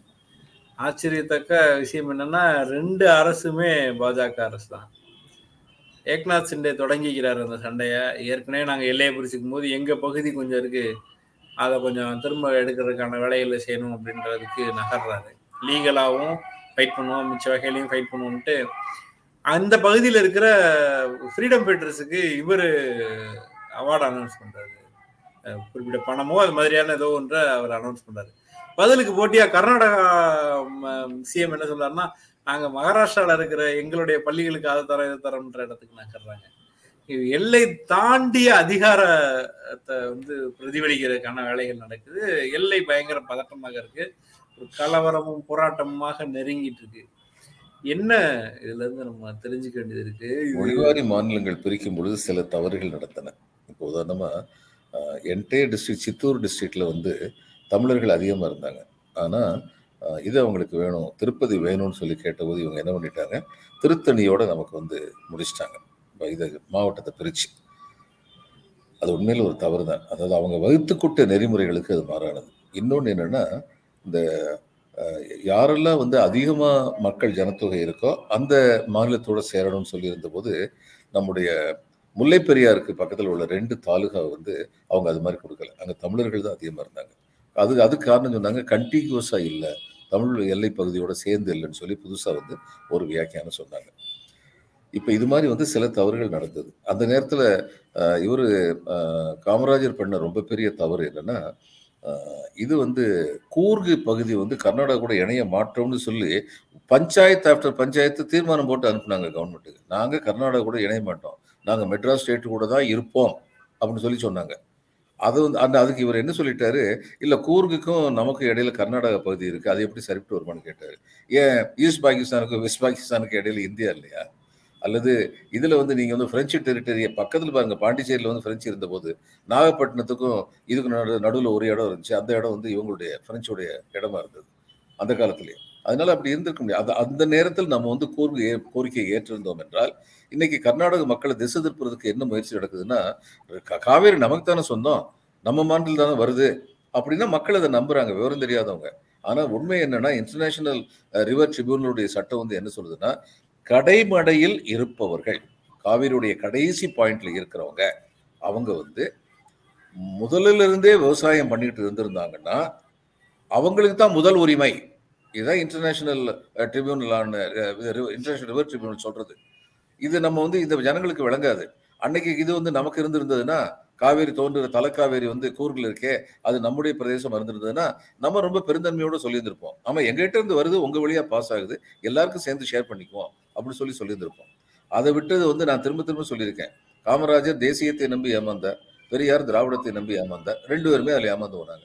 ஆச்சரியத்தக்க விஷயம் என்னன்னா ரெண்டு அரசுமே பாஜக அரசு தான். ஏக்நாத் சிண்டே தொடங்கிக்கிறார் அந்த சண்டையை. ஏற்கனவே நாங்கள் எல்லையை பிரிச்சுக்கும் போது எங்கள் பகுதி கொஞ்சம் இருக்கு. அதை கொஞ்சம் திரும்ப எடுக்கிறதுக்கான வேலைகளை செய்யணும் அப்படின்றதுக்கு நகர்றாரு. லீகலாகவும் ஃபைட் பண்ணுவோம் மிச்ச வகையிலையும் ஃபைட் பண்ணுவோம்ட்டு அந்த பகுதியில் இருக்கிற ஃப்ரீடம் ஃபைட்டர்ஸுக்கு இவர் அவார்டு அனௌன்ஸ் பண்ணுறாரு குறிப்பிட்ட பணமோ அது மாதிரியான ஏதோ ஒன்றை அவர் அனௌன்ஸ் பண்ணுறாரு பதிலுக்கு போட்டியாக கர்நாடகா சிஎம் என்ன சொல்றாருன்னா நாங்கள் மகாராஷ்டிராவில் இருக்கிற எங்களுடைய பள்ளிகளுக்கு அதை தரோம் இதை தரோம்ன்ற இடத்துக்கு நகர்றாங்க. இது எல்லை தாண்டிய அதிகாரத்தை வந்து பிரதிபலிக்கிறதுக்கான வேலைகள் நடக்குது. எல்லை பயங்கர பதட்டமாக இருக்கு. ஒரு கலவரமும் போராட்டமாக நெருங்கிட்டு இருக்கு. என்ன இதுல இருந்து நம்ம தெரிஞ்சுக்க வேண்டியது இருக்கு ஒளிவாரி மொழிவாரி மாநிலங்கள் பிரிக்கும் பொழுது சில தவறுகள் நடந்தன. இப்போ உதாரணமா என்டையர் டிஸ்ட்ரிக்ட் சித்தூர் டிஸ்ட்ரிக்ட்ல வந்து தமிழர்கள் அதிகமாக இருந்தாங்க. ஆனால் இது அவங்களுக்கு வேணும் திருப்பதி வேணும்னு சொல்லி கேட்டபோது இவங்க என்ன பண்ணிட்டாங்க திருத்தணியோட நமக்கு வந்து முடிச்சிட்டாங்க. இதை மாவட்டத்தை பிரித்து அது உண்மையில் ஒரு தவறு தான் அதாவது அவங்க வகுத்துக்குட்ட நெறிமுறைகளுக்கு அது மாறானது. இன்னொன்று என்னன்னா இந்த யாரெல்லாம் வந்து அதிகமா மக்கள் ஜனத்தொகை இருக்கோ அந்த மாநிலத்தோட சேரணும்னு சொல்லியிருந்த போது நம்முடைய முல்லை பெரியாருக்கு பக்கத்தில் உள்ள ரெண்டு தாலுகா வந்து அவங்க அது மாதிரி கொடுக்கல. அங்க தமிழர்கள் தான் அதிகமா இருந்தாங்க. அது அதுக்கு காரணம் சொன்னாங்க கண்டினியூஸாக இல்லை. தமிழ் எல்லை பகுதியோட சேர்ந்து இல்லைன்னு சொல்லி புதுசாக வந்து ஒரு வியாக்கியானம் சொன்னாங்க. இப்ப இது மாதிரி வந்து சில தவறுகள் நடந்தது. அந்த நேரத்துல இவர் இவரு காமராஜர் பண்ண ரொம்ப பெரிய தவறு என்னன்னா இது வந்து கூர்கு பகுதி வந்து கர்நாடகா கூட இணைய மாற்றோம்னு சொல்லி பஞ்சாயத்து ஆஃப்டர் பஞ்சாயத்து தீர்மானம் போட்டு அனுப்புனாங்க கவர்மெண்ட்டுக்கு நாங்கள் கர்நாடகா கூட இணைய மாட்டோம். நாங்கள் மெட்ராஸ் ஸ்டேட்டு கூட தான் இருப்போம் அப்படின்னு சொல்லி சொன்னாங்க. அது வந்து அந்த அதுக்கு இவர் என்ன சொல்லிட்டாரு? இல்லை கூர்குக்கும் நமக்கு இடையில கர்நாடகா பகுதி இருக்குது அது எப்படி சரிப்பட்டு வருமான்னு கேட்டார். ஏன் ஈஸ்ட் பாகிஸ்தானுக்கும் வெஸ்ட் பாகிஸ்தானுக்கு இடையில இந்தியா இல்லையா? அல்லது இதில் வந்து நீங்கள் வந்து ஃப்ரெஞ்சு டெரிட்டரியை பக்கத்தில் பாருங்கள் பாண்டிச்சேரியில் வந்து ஃப்ரெஞ்சு இருந்தபோது நாகப்பட்டினத்துக்கும் இதுக்கு நடு நடுவில் ஒரு இடம் இருந்துச்சு. அந்த இடம் வந்து இவங்களுடைய ஃப்ரெஞ்சுடைய இடமா இருந்தது. அந்த காலத்திலேயே. அதனால அப்படி இருந்திருக்க முடியாது. அது அந்த நேரத்தில் நம்ம வந்து கோரிக்கை ஏ- கோரிக்கையை ஏற்றிருந்தோம் என்றால் இன்னைக்கு கர்நாடக மக்களை திசை திருப்புறதுக்கு என்ன முயற்சி நடக்குதுன்னா காவேரி நமக்கு தானே சொந்தம். நம்ம மாநிலத்தில் தானே வருது. அப்படின்னா மக்கள் அதை நம்புறாங்க. விவரம் தெரியாதவங்க. ஆனால் உண்மை என்னன்னா இன்டர்நேஷனல் ரிவர் ட்ரிபியூனலுடைய சட்டம் வந்து என்ன சொல்லுதுன்னா கடைமடையில் இருப்பவர்கள் காவிரியுடைய கடைசி பாயிண்ட்ல இருக்கிறவங்க அவங்க வந்து முதலிலிருந்தே விவசாயம் பண்ணிட்டு இருந்திருந்தாங்கன்னா அவங்களுக்கு தான் முதல் உரிமை. இதுதான் இன்டர்நேஷனல் ட்ரிபியூனலான இன்டர்நேஷனல் ரிவர் ட்ரிபியூனல் சொல்றது. இது நம்ம வந்து இந்த ஜனங்களுக்கு விளங்காது. அன்னைக்கு இது வந்து நமக்கு இருந்திருந்ததுன்னா காவேரி தோன்றுற தலைக்காவேரி வந்து கூறுகள் இருக்கே அது நம்முடைய பிரதேசம் இருந்திருந்ததுன்னா நம்ம ரொம்ப பெருந்தன்மையோட சொல்லியிருந்திருப்போம். ஆமா எங்ககிட்ட இருந்து வருது உங்க வழியா பாஸ் ஆகுது எல்லாருக்கும் சேர்ந்து ஷேர் பண்ணிக்குவோம் அப்படின்னு சொல்லி சொல்லியிருந்திருப்போம். அதை விட்டது வந்து நான் திரும்ப திரும்ப சொல்லியிருக்கேன். காமராஜர் தேசியத்தை நம்பி ஏமாந்தார் பெரியார் திராவிடத்தை நம்பி ஏமாந்தார் ரெண்டு பேருமே அதில் ஏமாந்து போனாங்க.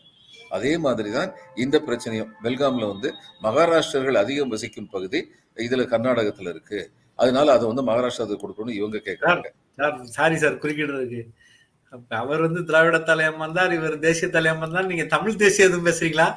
அதே மாதிரி தான் இந்த பிரச்சனையும் பெல்காம்ல வந்து மகாராஷ்டிரர்கள் அதிகம் வசிக்கும் பகுதி இதுல கர்நாடகத்துல இருக்கு. அதனால அதை வந்து மகாராஷ்டிராவுக்கு கொடுக்கணும்னு இவங்க கேட்கறாங்க சாரி சார் குறுக்கிடுறதுக்கு. அவர் வந்து திராவிட தலையமர்ந்தார் இவர் தேசிய தலையமர்ந்தார் நீங்க தமிழ் தேசிய எதுவும் பேசுறீங்களா?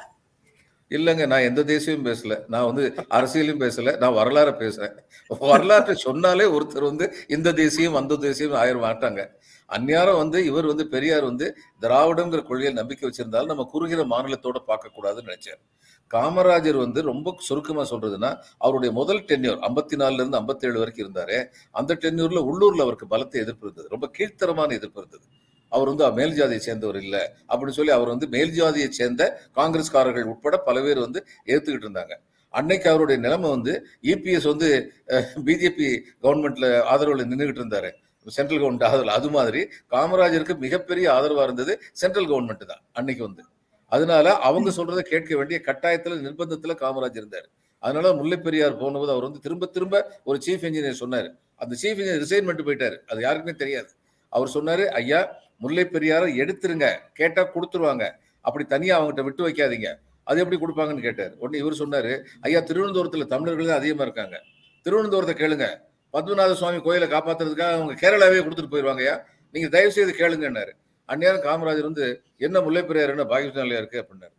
இல்லைங்க நான் எந்த தேசியமும் பேசல. நான் வந்து அரசியலும் பேசல. நான் வரலாறு பேசுறேன். வரலாற்றை சொன்னாலே ஒருத்தர் வந்து இந்த தேசியம் அந்த தேசியம் ஆயிர மாட்டாங்க. அந்நியாரம் வந்து இவர் வந்து பெரியார் வந்து திராவிடங்கிற கொள்கையில் நம்பிக்கை வச்சிருந்தாலும் நம்ம குறுகிற மாநிலத்தோட பார்க்க கூடாதுன்னு நினைச்சார். காமராஜர் வந்து ரொம்ப சுருக்கமா சொல்றதுன்னா அவருடைய முதல் டென்யூர் ஐம்பத்தி நாலுல இருந்து ஐம்பத்தி ஏழு வரைக்கும் இருந்தாரு. அந்த டென்யூர்ல உள்ளூர்ல அவருக்கு பலத்தை எதிர்ப்பு இருந்தது. ரொம்ப கீழ்த்தரமான எதிர்ப்பு இருந்தது. அவர் வந்து மேல் ஜாதியை சேர்ந்தவர் இல்லை அப்படின்னு சொல்லி அவர் வந்து மேல் ஜாதியை சேர்ந்த காங்கிரஸ்காரர்கள் உட்பட பல பேர் வந்து ஏத்துக்கிட்டு இருந்தாங்க. அன்னைக்கு அவருடைய நிலைமை வந்து இபிஎஸ் வந்து பிஜேபி கவர்மெண்ட்ல ஆதரவுல நின்றுகிட்டு இருந்தாரு. சென்ட்ரல் கவர்மெண்ட் ஆதரவு. அது மாதிரி காமராஜருக்கு மிகப்பெரிய ஆதரவா இருந்தது சென்ட்ரல் கவர்மெண்ட் தான் அன்னைக்கு வந்து. அதனால அவங்க சொல்றதை கேட்க வேண்டிய கட்டாயத்துல நிர்பந்தத்துல காமராஜ் இருந்தார். அதனால முல்லை பெரியார் போனபோது அவர் வந்து திரும்ப திரும்ப ஒரு சீஃப் இன்ஜினியர் சொன்னார். அந்த சீஃப் இன்ஜினியர் ரிசைன்மெண்ட் போயிட்டாரு. அது யாருக்குமே தெரியாது. அவர் சொன்னாரு ஐயா முல்லை பெரியாரை எடுத்துருங்க. கேட்டா கொடுத்துருவாங்க. அப்படி தனியா அவங்ககிட்ட விட்டு வைக்காதீங்க. அது எப்படி கொடுப்பாங்கன்னு கேட்டார். உடனே இவர் சொன்னாரு ஐயா திருவனந்தபுரத்துல தமிழர்கள் தான் அதிகமா இருக்காங்க. திருவனந்தபுரத்தை கேளுங்க. பத்மநாத சுவாமி கோயிலை காப்பாத்துறதுக்காக அவங்க கேரளாவே கொடுத்துட்டு போயிருவாங்கய்யா. நீங்க தயவு செய்து கேளுங்கன்னாரு. அந்நேரம் காமராஜர் வந்து என்ன முல்லை பெரியார் என்ன பாகிஸ்தான்ல இருக்கு? அப்படின்னாரு.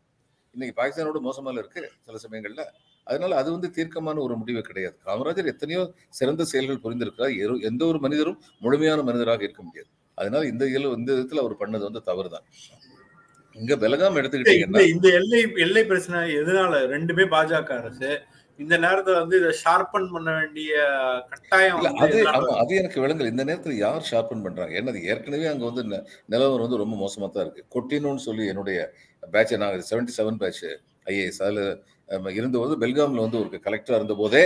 இன்னைக்கு பாகிஸ்தானோட மோசமால இருக்கு சில சமயங்கள்ல. அதனால அது வந்து தீர்க்கமான ஒரு முடிவு கிடையாது. காமராஜர் எத்தனையோ சிறந்த செயல்கள் புரிந்திருக்கிறார். எரு- எந்த ஒரு மனிதரும் முழுமையான மனிதராக இருக்க முடியாது. அதனால இந்த இயல் இந்த விதத்துல அவர் பண்ணது வந்து தவறுதான். இங்க பெலகாம் எடுத்துக்கிட்டீங்கன்னா இந்த எல்லை எல்லை பிரச்சனை எதனால? ரெண்டுமே பாஜக அரசு. இந்த நேரத்துல வந்து இதை ஷார்பன் பண்ண வேண்டிய கட்டாயம் அது ஆமா அது எனக்கு விளங்கல. இந்த நேரத்துல யார் ஷார்பன் பண்றாங்க? என்னது ஏற்கனவே அங்க வந்து நிலவரம் வந்து ரொம்ப மோசமா தான் இருக்கு. கொட்டினோன்னு சொல்லி என்னுடைய பேட்ச் நான் செவன்டி செவன் பேட்ச் ஐஏஎஸ். அதுல இருந்தபோது பெல்காம்ல வந்து ஒரு கலெக்டரா இருந்த போதே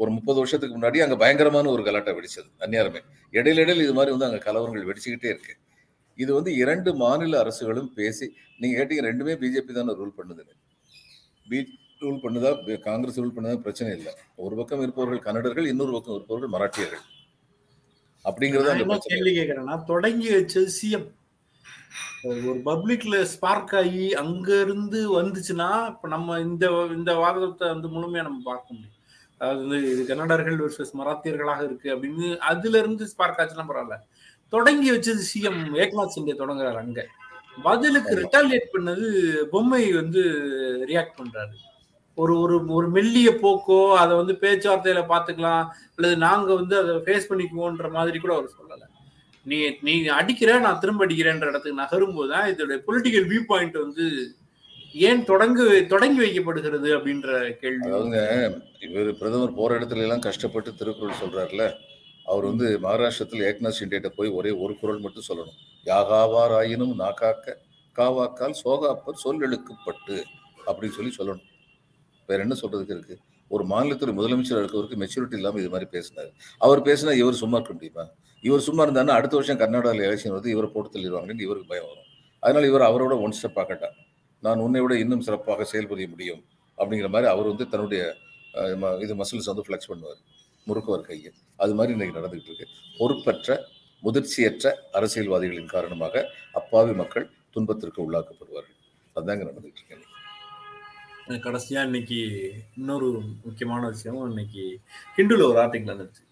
ஒரு முப்பது வருஷத்துக்கு முன்னாடி அங்க பயங்கரமான ஒரு கலாட்டா வெடிச்சது அந்நியாரமே இடையில இடையில இது மாதிரி வந்து அங்க கலவரங்கள் வெடிச்சுக்கிட்டே இருக்கு. இது வந்து இரண்டு மாநில அரசுகளும் பேசி நீங்க கேட்டீங்க ரெண்டுமே பிஜேபி தானே ரூல் பண்ணுதுன்னு. பி ரூல் பண்ணுதா? காங்கிரஸ் ரூல் பண்ணுதா? பிரச்சனை இல்லை. ஒரு பக்கம் இருப்பவர்கள் கன்னடர்கள் இன்னொரு பக்கம் இருப்பவர்கள் மராட்டியர்கள். அப்படிங்கிறது கேள்வி கேட்கறேன்னா தொடங்கி வச்சது சிஎம் ஒரு பப்ளிக்ல ஸ்பார்க் ஆகி அங்க இருந்து வந்துச்சுன்னா இப்ப நம்ம இந்த இந்த வாதத்தை வந்து முழுமையா நம்ம பார்க்க முடியும். அதாவது வந்து இது கன்னடர்கள் versus மராத்தியர்களாக இருக்கு அப்படின்னு அதுல இருந்து ஸ்பார்க் ஆச்சுன்னா பரவாயில்ல. தொடங்கி வச்சது சிஎம் ஏக்நாத் சிண்டே தொடங்குறாரு அங்க. பதிலுக்கு. ரிட்டாலியேட் பண்ணது பொம்மை வந்து ரியாக்ட் பண்றாரு. ஒரு ஒரு ஒரு மெல்லிய போக்கோ அதை வந்து பேச்சுவார்த்தையில பாத்துக்கலாம் அல்லது நாங்க வந்து அதை ஃபேஸ் பண்ணிக்குவோன்ற மாதிரி கூட அவர் சொல்லல. நீ நீ அடிக்கிற நான் திரும்ப அடிக்கிறேன்ற இடத்துக்கு நகரும் போது தான் இதோட பொலிட்டிக்கல் வியூ பாயிண்ட் வந்து ஏன் தொடங்கு தொடங்கி வைக்கப்படுகிறது அப்படின்ற கேள்வி. அதாவதுங்க இவர் பிரதமர் போற இடத்துல எல்லாம் கஷ்டப்பட்டு திருக்குறள் சொல்றாருல அவர் வந்து மகாராஷ்டிரத்தில் ஏக்நாத் ஷிண்டேட்ட போய் ஒரே ஒரு குரல் மட்டும் சொல்லணும். யாகாவாராயினும் நாக்காக்க காவாக்கால் சோகாப்பர் சொல்லெழுக்கப்பட்டு அப்படின்னு சொல்லி சொல்லணும். வேற என்ன சொல்றதுக்கு இருக்கு? ஒரு மாநிலத்துடைய முதலமைச்சர் இருக்கிறவருக்கு மெச்சூரிட்டி இல்லாமல் இது மாதிரி பேசினார். அவர் பேசினா இவர் சும்மா இருக்க முடியுமா? இவர் சும்மா இருந்தாருன்னா அடுத்த வருஷம் கர்நாடகாவில் எலெக்ஷன் வருது இவரை போட்டு தள்ளிடுவாங்கன்னு இவருக்கு பயம் வரும். அதனால இவர் அவரோட ஒன் ஸ்டெப் பார்க்கட்டார் நான் உன்னை விட இன்னும் சிறப்பாக செயல்புரிய முடியும் அப்படிங்கிற மாதிரி அவர் வந்து தன்னுடைய ம- இது மசில்ஸ் வந்து ஃப்ளெக்ஸ் பண்ணுவார் முறுக்குவார் கையை. அது மாதிரி இன்னைக்கு நடந்துகிட்டு இருக்கு. பொறுப்பற்ற முதிர்ச்சியற்ற அரசியல்வாதிகளின் காரணமாக அப்பாவி மக்கள் துன்பத்திற்கு உள்ளாக்கப்படுவார்கள். அதுதாங்க நடந்துகிட்டு இருக்கேன் கடைசியாக இன்னைக்கு இன்னொரு முக்கியமான விஷயம் இன்னைக்கு ஹிண்டுல ஒரு ஆர்டிக்கல் வந்துச்சு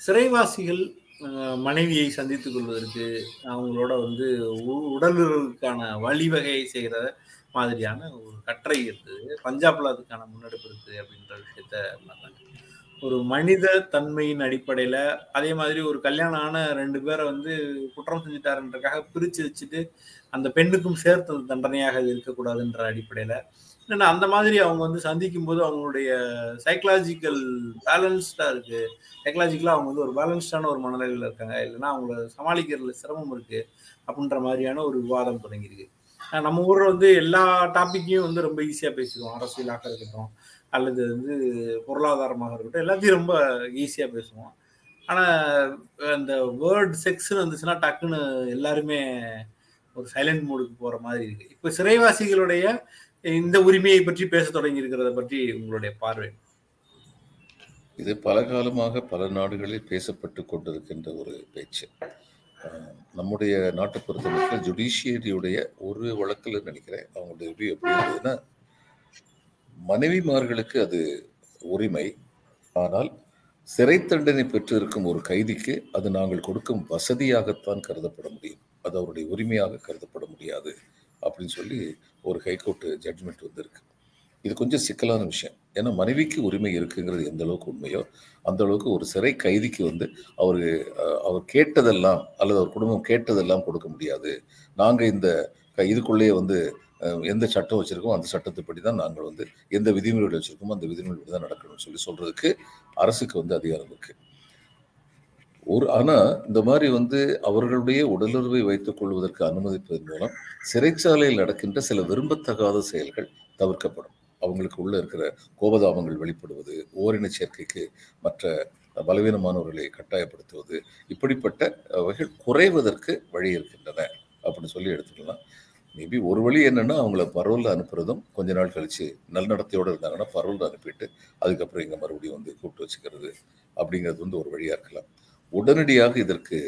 சிறைவாசிகள் மனைவியை சந்தித்துக் கொள்வதற்கு அவங்களோட வந்து உ- உடலுறவுக்கான வழிவகை செய்கிற மாதிரியான ஒரு கட்டுரை இருக்குது பஞ்சாப்ல அதுக்கான முன்னெடுப்பு இருக்குது அப்படின்ற விஷயத்த ஒரு மனித தன்மையின் அடிப்படையில அதே மாதிரி ஒரு கல்யாணம் ஆன ரெண்டு பேரை வந்து குற்றம் செஞ்சுட்டாருன்றக்காக பிரிச்சு வச்சுட்டு அந்த பெண்ணுக்கும் சேர்த்து தண்டனையாக அது இருக்கக்கூடாதுன்ற அடிப்படையில இல்லைன்னா அந்த மாதிரி அவங்க வந்து சந்திக்கும் போது அவங்களுடைய சைக்கலாஜிக்கல் பேலன்ஸ்டா இருக்கு. சைக்கலாஜிக்கலா அவங்க வந்து ஒரு பேலன்ஸ்டான ஒரு மனநிலையில இருக்காங்க. இல்லைன்னா அவங்கள சமாளிக்கிறதுல சிரமம் இருக்கு அப்படின்ற மாதிரியான ஒரு விவாதம் தொடங்கியிருக்கு. நம்ம ஊர்ல வந்து எல்லா டாபிக்கையும் வந்து ரொம்ப ஈஸியா பேசிடுவோம். அரசியலாக இருக்கட்டும் அல்லது வந்து பொருளாதாரமாக இருக்கட்டும் எல்லாத்தையும் ரொம்ப ஈஸியா பேசுவோம். ஆனா அந்த வேர்ட் செக்ஸ்னு வந்துச்சுன்னா டக்குன்னு எல்லாருமே ஒரு சைலண்ட் மோடுக்கு போற மாதிரி இருக்கு. இப்ப சிறைவாசிகளுடைய இந்த உரிமையை பற்றி பேச தொடங்கி இருக்கிறத பற்றி உங்களுடைய பார்வை இது பல காலமாக பல நாடுகளில் பேசப்பட்டு கொண்டிருக்கின்ற ஒரு பேச்சு. நம்முடைய நாட்டை பொறுத்த மட்டும் ஜுடிஷியரியுடைய ஒரு வழக்கில் நினைக்கிறேன். அவங்களுடைய ரிவ்யூ எப்படி இருந்ததுன்னா மனைவிமார்களுக்கு அது உரிமை. ஆனால் சிறை தண்டனை பெற்றிருக்கும் ஒரு கைதிக்கு அது நாங்கள் கொடுக்கும் வசதியாகத்தான் கருதப்பட முடியும். அது அவருடைய உரிமையாக கருதப்பட முடியாது. அப்படின்னு சொல்லி ஒரு ஹைகோர்ட்டு ஜட்ஜ்மெண்ட் வந்திருக்கு. இது கொஞ்சம் சிக்கலான விஷயம். ஏன்னா மனைவிக்கு உரிமை இருக்குங்கிறது எந்த அளவுக்கு உண்மையோ அந்த அளவுக்கு ஒரு சிறை கைதிக்கு வந்து அவர் அவர் கேட்டதெல்லாம் அல்லது அவர் குடும்பம் கேட்டதெல்லாம் கொடுக்க முடியாது. நாங்கள் இந்த க- இதுக்குள்ளேயே வந்து எந்த சட்டம் வச்சுருக்கோம் அந்த சட்டத்துப்படி தான் நாங்கள் வந்து எந்த விதிமுறைகள் வச்சுருக்கோமோ அந்த விதிமுறைப்படி தான் நடக்கணும்னு சொல்லி சொல்கிறதுக்கு அரசுக்கு வந்து அதிகாரம் இருக்குது ஒரு ஆனா இந்த மாதிரி வந்து அவர்களுடைய உடலுறவை வைத்துக் கொள்வதற்கு அனுமதிப்பதன் மூலம் சிறைச்சாலையில் நடக்கின்ற சில விரும்பத்தகாத செயல்கள் தவிர்க்கப்படும். அவங்களுக்கு உள்ள இருக்கிற கோபதாபங்கள் வெளிப்படுவது ஓரின சேர்க்கைக்கு மற்ற பலவீனமானவர்களை கட்டாயப்படுத்துவது இப்படிப்பட்ட வகைகள் குறைவதற்கு வழி இருக்கின்றன அப்படின்னு சொல்லி எடுத்துக்கலாம். மேபி ஒரு வழி என்னன்னா அவங்கள பரோல்ல அனுப்புறதும் கொஞ்ச நாள் கழிச்சு நல்நடத்தையோட இருந்தாங்கன்னா பரோல்ல அனுப்பிட்டு அதுக்கப்புறம் இங்கே மறுபடியும் வந்து கூப்பிட்டு வச்சுக்கிறது அப்படிங்கிறது வந்து ஒரு வழியா இருக்கலாம். உடனடியாக இதற்கு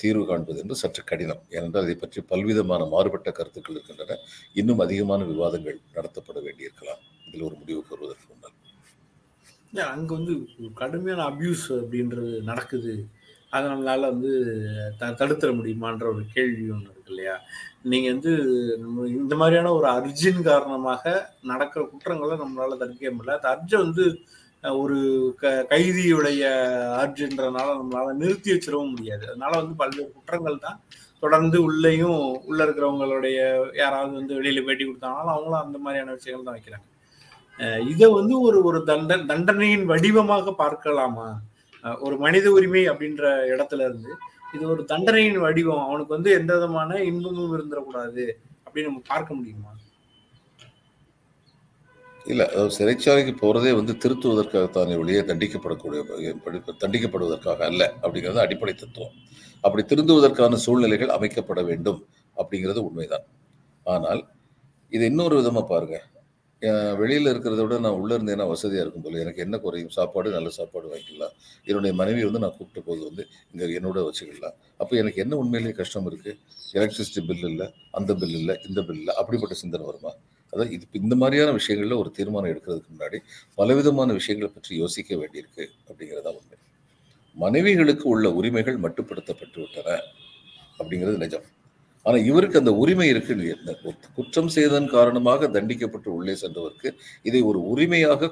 தீர்வு காண்பது என்று சற்று கடினம். ஏனென்றால் இதை பற்றி பல்விதமான மாறுபட்ட கருத்துக்கள் இருக்கின்றன. இன்னும் அதிகமான விவாதங்கள் நடத்தப்பட வேண்டியிருக்கலாம். இதில் ஒரு முடிவு பெறுவதற்கு முன்னால். அங்கே அங்க வந்து கடுமையான அபியூஸ் அப்படின்றது நடக்குது. அதை நம்மளால வந்து த தடுத்துட முடியுமான்ற ஒரு கேள்வி ஒன்று இருக்கு இல்லையா? நீங்க வந்து இந்த மாதிரியான ஒரு அர்ஜின் காரணமாக நடக்கிற குற்றங்களை நம்மளால தடுக்க முடியல. அந்த அர்ஜை வந்து ஒரு க கைதியுடைய ஆர்ஜின்றனால நம்மளால நிறுத்தி வச்சிடவும் முடியாது. அதனால வந்து பல்வேறு குற்றங்கள் தான் தொடர்ந்து உள்ளேயும் உள்ள இருக்கிறவங்களுடைய யாராவது வந்து வெளியில பேட்டி கொடுத்தாங்கனாலும் அவங்களும் அந்த மாதிரியான விஷயங்கள் தான் வைக்கிறாங்க. இதை வந்து ஒரு ஒரு தண்ட தண்டனையின் வடிவமாக பார்க்கலாமா? ஒரு மனித உரிமை அப்படின்ற இடத்துல இருந்து இது ஒரு தண்டனையின் வடிவம் அவனுக்கு வந்து எந்த விதமான இன்பமும் இருந்துடக்கூடாது அப்படின்னு நம்ம பார்க்க முடியுமா? இல்ல சிறைச்சாலைக்கு போறதே வந்து திருத்துவதற்காகத்தானே ஒழிய தண்டிக்கப்படக்கூடிய தண்டிக்கப்படுவதற்காக அல்ல அப்படிங்கிறது அடிப்படை தத்துவம். அப்படி திருந்துவதற்கான சூழ்நிலைகள் அமைக்கப்பட வேண்டும் அப்படிங்கிறது உண்மைதான். ஆனால் இது இன்னொரு விதமா பாருங்க. வெளியில் வெளியில இருக்கிறத விட நான் உள்ள இருந்தேன்னா வசதியா இருக்கும் போல. எனக்கு என்ன குறையும்? சாப்பாடு நல்ல சாப்பாடு வாங்கிக்கலாம். என்னுடைய மனைவி வந்து நான் கூப்பிட்ட போது வந்து இங்க என்னோட வச்சுக்கலாம். அப்போ எனக்கு என்ன உண்மையிலேயே கஷ்டம் இருக்கு? எலக்ட்ரிசிட்டி பில் இல்லை அந்த பில் இல்லை இந்த பில் இல்லை அப்படிப்பட்ட சிந்தனை வருமா? அதாவது இது இந்த மாதிரியான விஷயங்கள்ல ஒரு தீர்மானம் எடுக்கிறதுக்கு முன்னாடி பலவிதமான விஷயங்களை பற்றி யோசிக்க வேண்டியிருக்கு அப்படிங்கிறதா உண்மை. மனைவிகளுக்கு உள்ள உரிமைகள் மட்டுப்படுத்தப்பட்டு விட்டன அப்படிங்கிறது நிஜம். ஆனா இவருக்கு அந்த உரிமை இருக்கு இல்லையா? குற்றம் செய்ததன் காரணமாக தண்டிக்கப்பட்டு உள்ளே சென்றவருக்கு இதை ஒரு உரிமையாக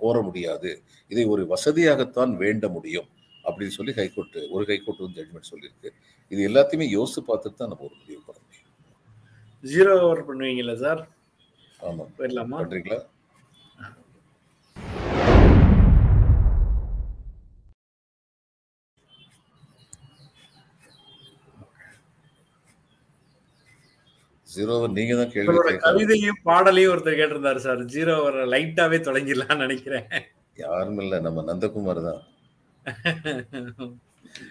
கோர முடியாது. இதை ஒரு வசதியாகத்தான் வேண்ட முடியும் அப்படின்னு சொல்லி ஹைகோர்ட் ஒரு ஹைகோர்ட் வந்து ஜட்மெண்ட் சொல்லியிருக்கு. இது எல்லாத்தையுமே யோசித்து பார்த்துட்டு தான் நம்ம ஒரு முடிவு பண்ண முடியும். Zero over sir? ஆமா. போயிடலாமா? பண்றீங்களா? ஜீரோவை நீங்க தான் கேள்வி கவிதையும் பாடலையும் ஒருத்தர் கேட்டிருந்தாரு சார். ஜீரோ லைட்டாவே தொடங்கிடலாம்னு நினைக்கிறேன். யாரும் இல்ல நம்ம நந்தகுமார் தான்.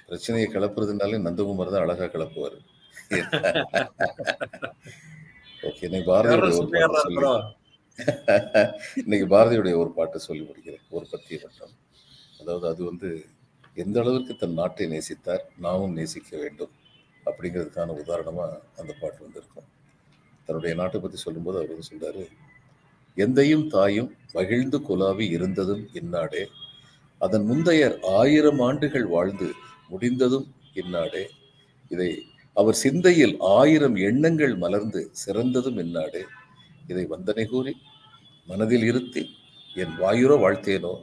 பிரச்சனையை கிளப்புறதுனாலே நந்தகுமார் தான் அழகா கிளப்புவாரு. ஓகே இன்னைக்கு பாரதியுடைய ஒரு பாட்டு சொல்லி ப்ரோ இன்னைக்கு பாரதியுடைய ஒரு பாட்டு சொல்லி முடிக்கிறேன் ஒரு பத்திய மட்டும் அதாவது அது வந்து எந்த அளவிற்கு தன் நாட்டை நேசித்தார் நாமும் நேசிக்க வேண்டும் அப்படிங்கிறதுக்கான உதாரணமா அந்த பாட்டு வந்திருக்கும். தன்னுடைய நாட்டை பத்தி சொல்லும்போது அவர் வந்து சொல்றாரு எந்தையும் தாயும் மகிழ்ந்து குலாவி இருந்ததும் இந்நாடே அதன் முந்தையர் ஆயிரம் ஆண்டுகள் வாழ்ந்து முடிந்ததும் இந்நாடே இதை அவர் சிந்தையில் ஆயிரம் எண்ணங்கள் மலர்ந்து சிறந்ததும் என்னாடு இதை வந்தனை கூறி மனதில் இருத்தி என் வாயுரோ வாழ்த்தேனோ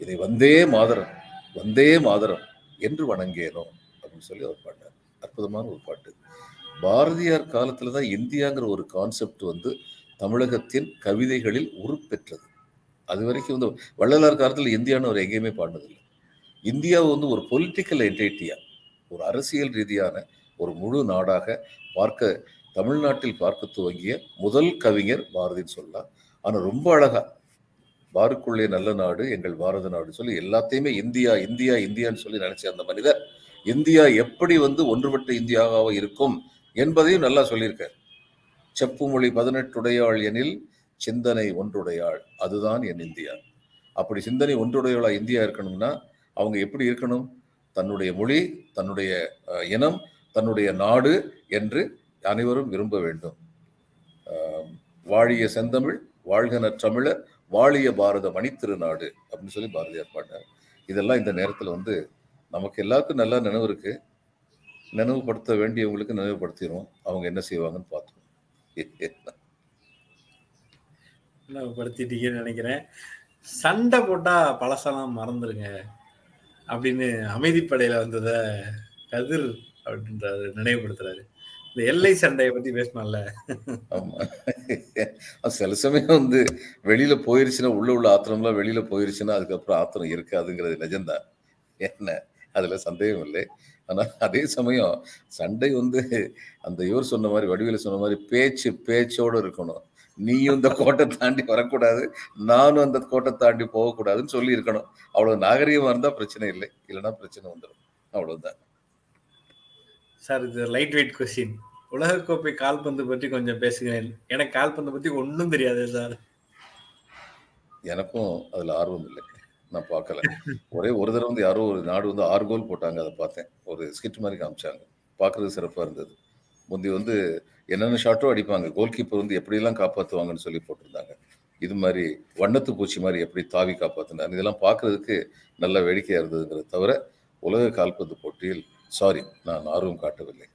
இதை வந்தே மாதரம் வந்தே மாதரம் என்று வணங்கேனோ அப்படின்னு சொல்லி அவர் பாட்டார் அற்புதமான ஒரு பாட்டு. பாரதியார் காலத்தில் தான் இந்தியாங்கிற ஒரு கான்செப்ட் வந்து தமிழகத்தின் கவிதைகளில் உருப்பெற்றது. அது வரைக்கும் வந்து வள்ளலார் காலத்தில் இந்தியான்னு அவர் எங்கேயுமே பாடினதில்லை. இந்தியாவை வந்து ஒரு பொலிட்டிக்கல் என்டைட்டியா ஒரு அரசியல் ரீதியான ஒரு முழு நாடாக பார்க்க தமிழ்நாட்டில் பார்க்க துவங்கிய முதல் கவிஞர் பாரதின்னு சொல்லலாம். ஆனா ரொம்ப அழகா பாருக்குள்ளே நல்ல நாடு எங்கள் பாரத நாடு சொல்லி எல்லாத்தையுமே இந்தியா இந்தியா இந்தியான்னு சொல்லி நினைச்ச அந்த மனிதர் இந்தியா எப்படி வந்து ஒன்றுபட்ட இந்தியாவாக இருக்கும் என்பதையும் நல்லா சொல்லியிருக்கார். செப்பு மொழி பதினெட்டுடையாள் எனில் சிந்தனை ஒன்றுடையாள் அதுதான் என் இந்தியா. அப்படி சிந்தனை ஒன்றுடையவளா இந்தியா இருக்கணும்னா அவங்க எப்படி இருக்கணும்? தன்னுடைய மொழி தன்னுடைய இனம் தன்னுடைய நாடு என்று அனைவரும் விரும்ப வேண்டும். வாழிய செந்தமிழ் வாழ்க நற்றமிழர் வாழிய பாரத மணித்திருநாடு அப்படின்னு சொல்லி பாரதியார் பாட்டார் இதெல்லாம் இந்த நேரத்தில் வந்து நமக்கு எல்லாருக்கும் நல்லா நினைவு இருக்கு. நினைவுபடுத்த வேண்டியவங்களுக்கு நினைவுபடுத்திடுவோம். அவங்க என்ன செய்வாங்கன்னு பார்த்தோம் படுத்திட்டீங்கன்னு நினைக்கிறேன். சண்டை போட்டா பழசெல்லாம் மறந்துருங்க அப்படின்னு அமைதிப்படையில வந்தத கதிர் அப்படின்றாரு நினைவுபடுத்துறாரு. இந்த எல்லை சண்டையை பத்தி பேசணும்ல. ஆமா. சில சமயம் வந்து வெளியில போயிருச்சுன்னா உள்ள உள்ள ஆத்திரம்லாம் வெளியில போயிருச்சுன்னா அதுக்கப்புறம் ஆத்திரம் இருக்காதுங்கிறது நிஜம்தான் என்ன? அதுல சந்தேகம் இல்லை. ஆனா அதே சமயம் சண்டை வந்து அந்த இவர் சொன்ன மாதிரி வடிவில சொன்ன மாதிரி பேச்சு பேச்சோட இருக்கணும். நீயும் இந்த கோட்டை தாண்டி வரக்கூடாது. நானும் அந்த கோட்டை தாண்டி போகக்கூடாதுன்னு சொல்லி இருக்கணும் அவ்வளவு நாகரிகமா இருந்தா பிரச்சனை இல்லை. இல்லைன்னா பிரச்சனை வந்துடும் அவ்வளவுதான். சார் இது லைட் வெயிட் கொஸ்டின் உலகக்கோப்பை கால்பந்து பற்றி கொஞ்சம் பேசுகிறேன். எனக்கு கால்பந்து பத்தி ஒன்றும் தெரியாது சார் எனக்கும் அதுல ஆர்வம் இல்லை. நான் பார்க்கல. ஒரே ஒரு தடவை வந்து யாரோ ஒரு நாடு வந்து ஆறு கோல் போட்டாங்க அதை பார்த்தேன். ஒரு ஸ்கிட் மாதிரி காமிச்சாங்க. பார்க்குறது சிறப்பா இருந்தது. முந்தி வந்து என்னென்ன ஷாட்டோ அடிப்பாங்க கோல் கீப்பர் வந்து எப்படியெல்லாம் காப்பாற்றுவாங்கன்னு சொல்லி போட்டிருந்தாங்க. இது மாதிரி வண்ணத்து பூச்சி மாதிரி எப்படி தாவி காப்பாற்றினாங்க இதெல்லாம் பார்க்குறதுக்கு நல்ல வேடிக்கையா இருந்ததுங்கிறத தவிர உலக கால்பந்து போட்டியில் சாரி நான் ஆர்வம் காட்டவில்லை.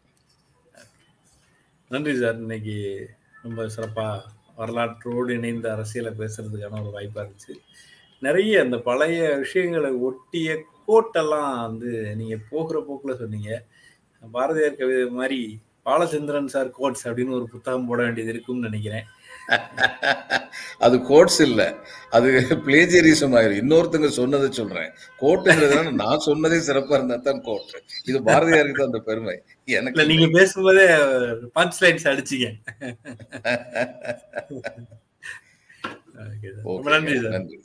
நன்றி சார். இன்னைக்கு ரொம்ப சிறப்பாக வரலாற்றோடு இணைந்த அரசியலை பேசுறதுக்கான ஒரு வாய்ப்பாக இருந்துச்சு. நிறைய அந்த பழைய விஷயங்களை ஒட்டிய கோட்டெல்லாம் வந்து நீங்கள் போகிற போக்கில் சொன்னீங்க. பாரதியார் கவிதை மாதிரி பாலச்சந்திரன் சார் கோட்ஸ் அப்படின்னு ஒரு புத்தகம் போட வேண்டியது இருக்கும்னு நினைக்கிறேன். அது கோட்ஸ் இல்ல. அது பிளேஜரிசம் ஆயிரும். இன்னொருத்தங்க சொன்னதை சொல்றேன். கோட்டுங்கிறதுனால நான் சொன்னதே சிறப்பா இருந்தா தான் கோட் இது பாரதியாருக்கு தான் அந்த பெருமை. எனக்கு நீங்க பேசும்போதே பஞ்ச் லைன்ஸ் அடிச்சீங்க நன்றி நன்றி.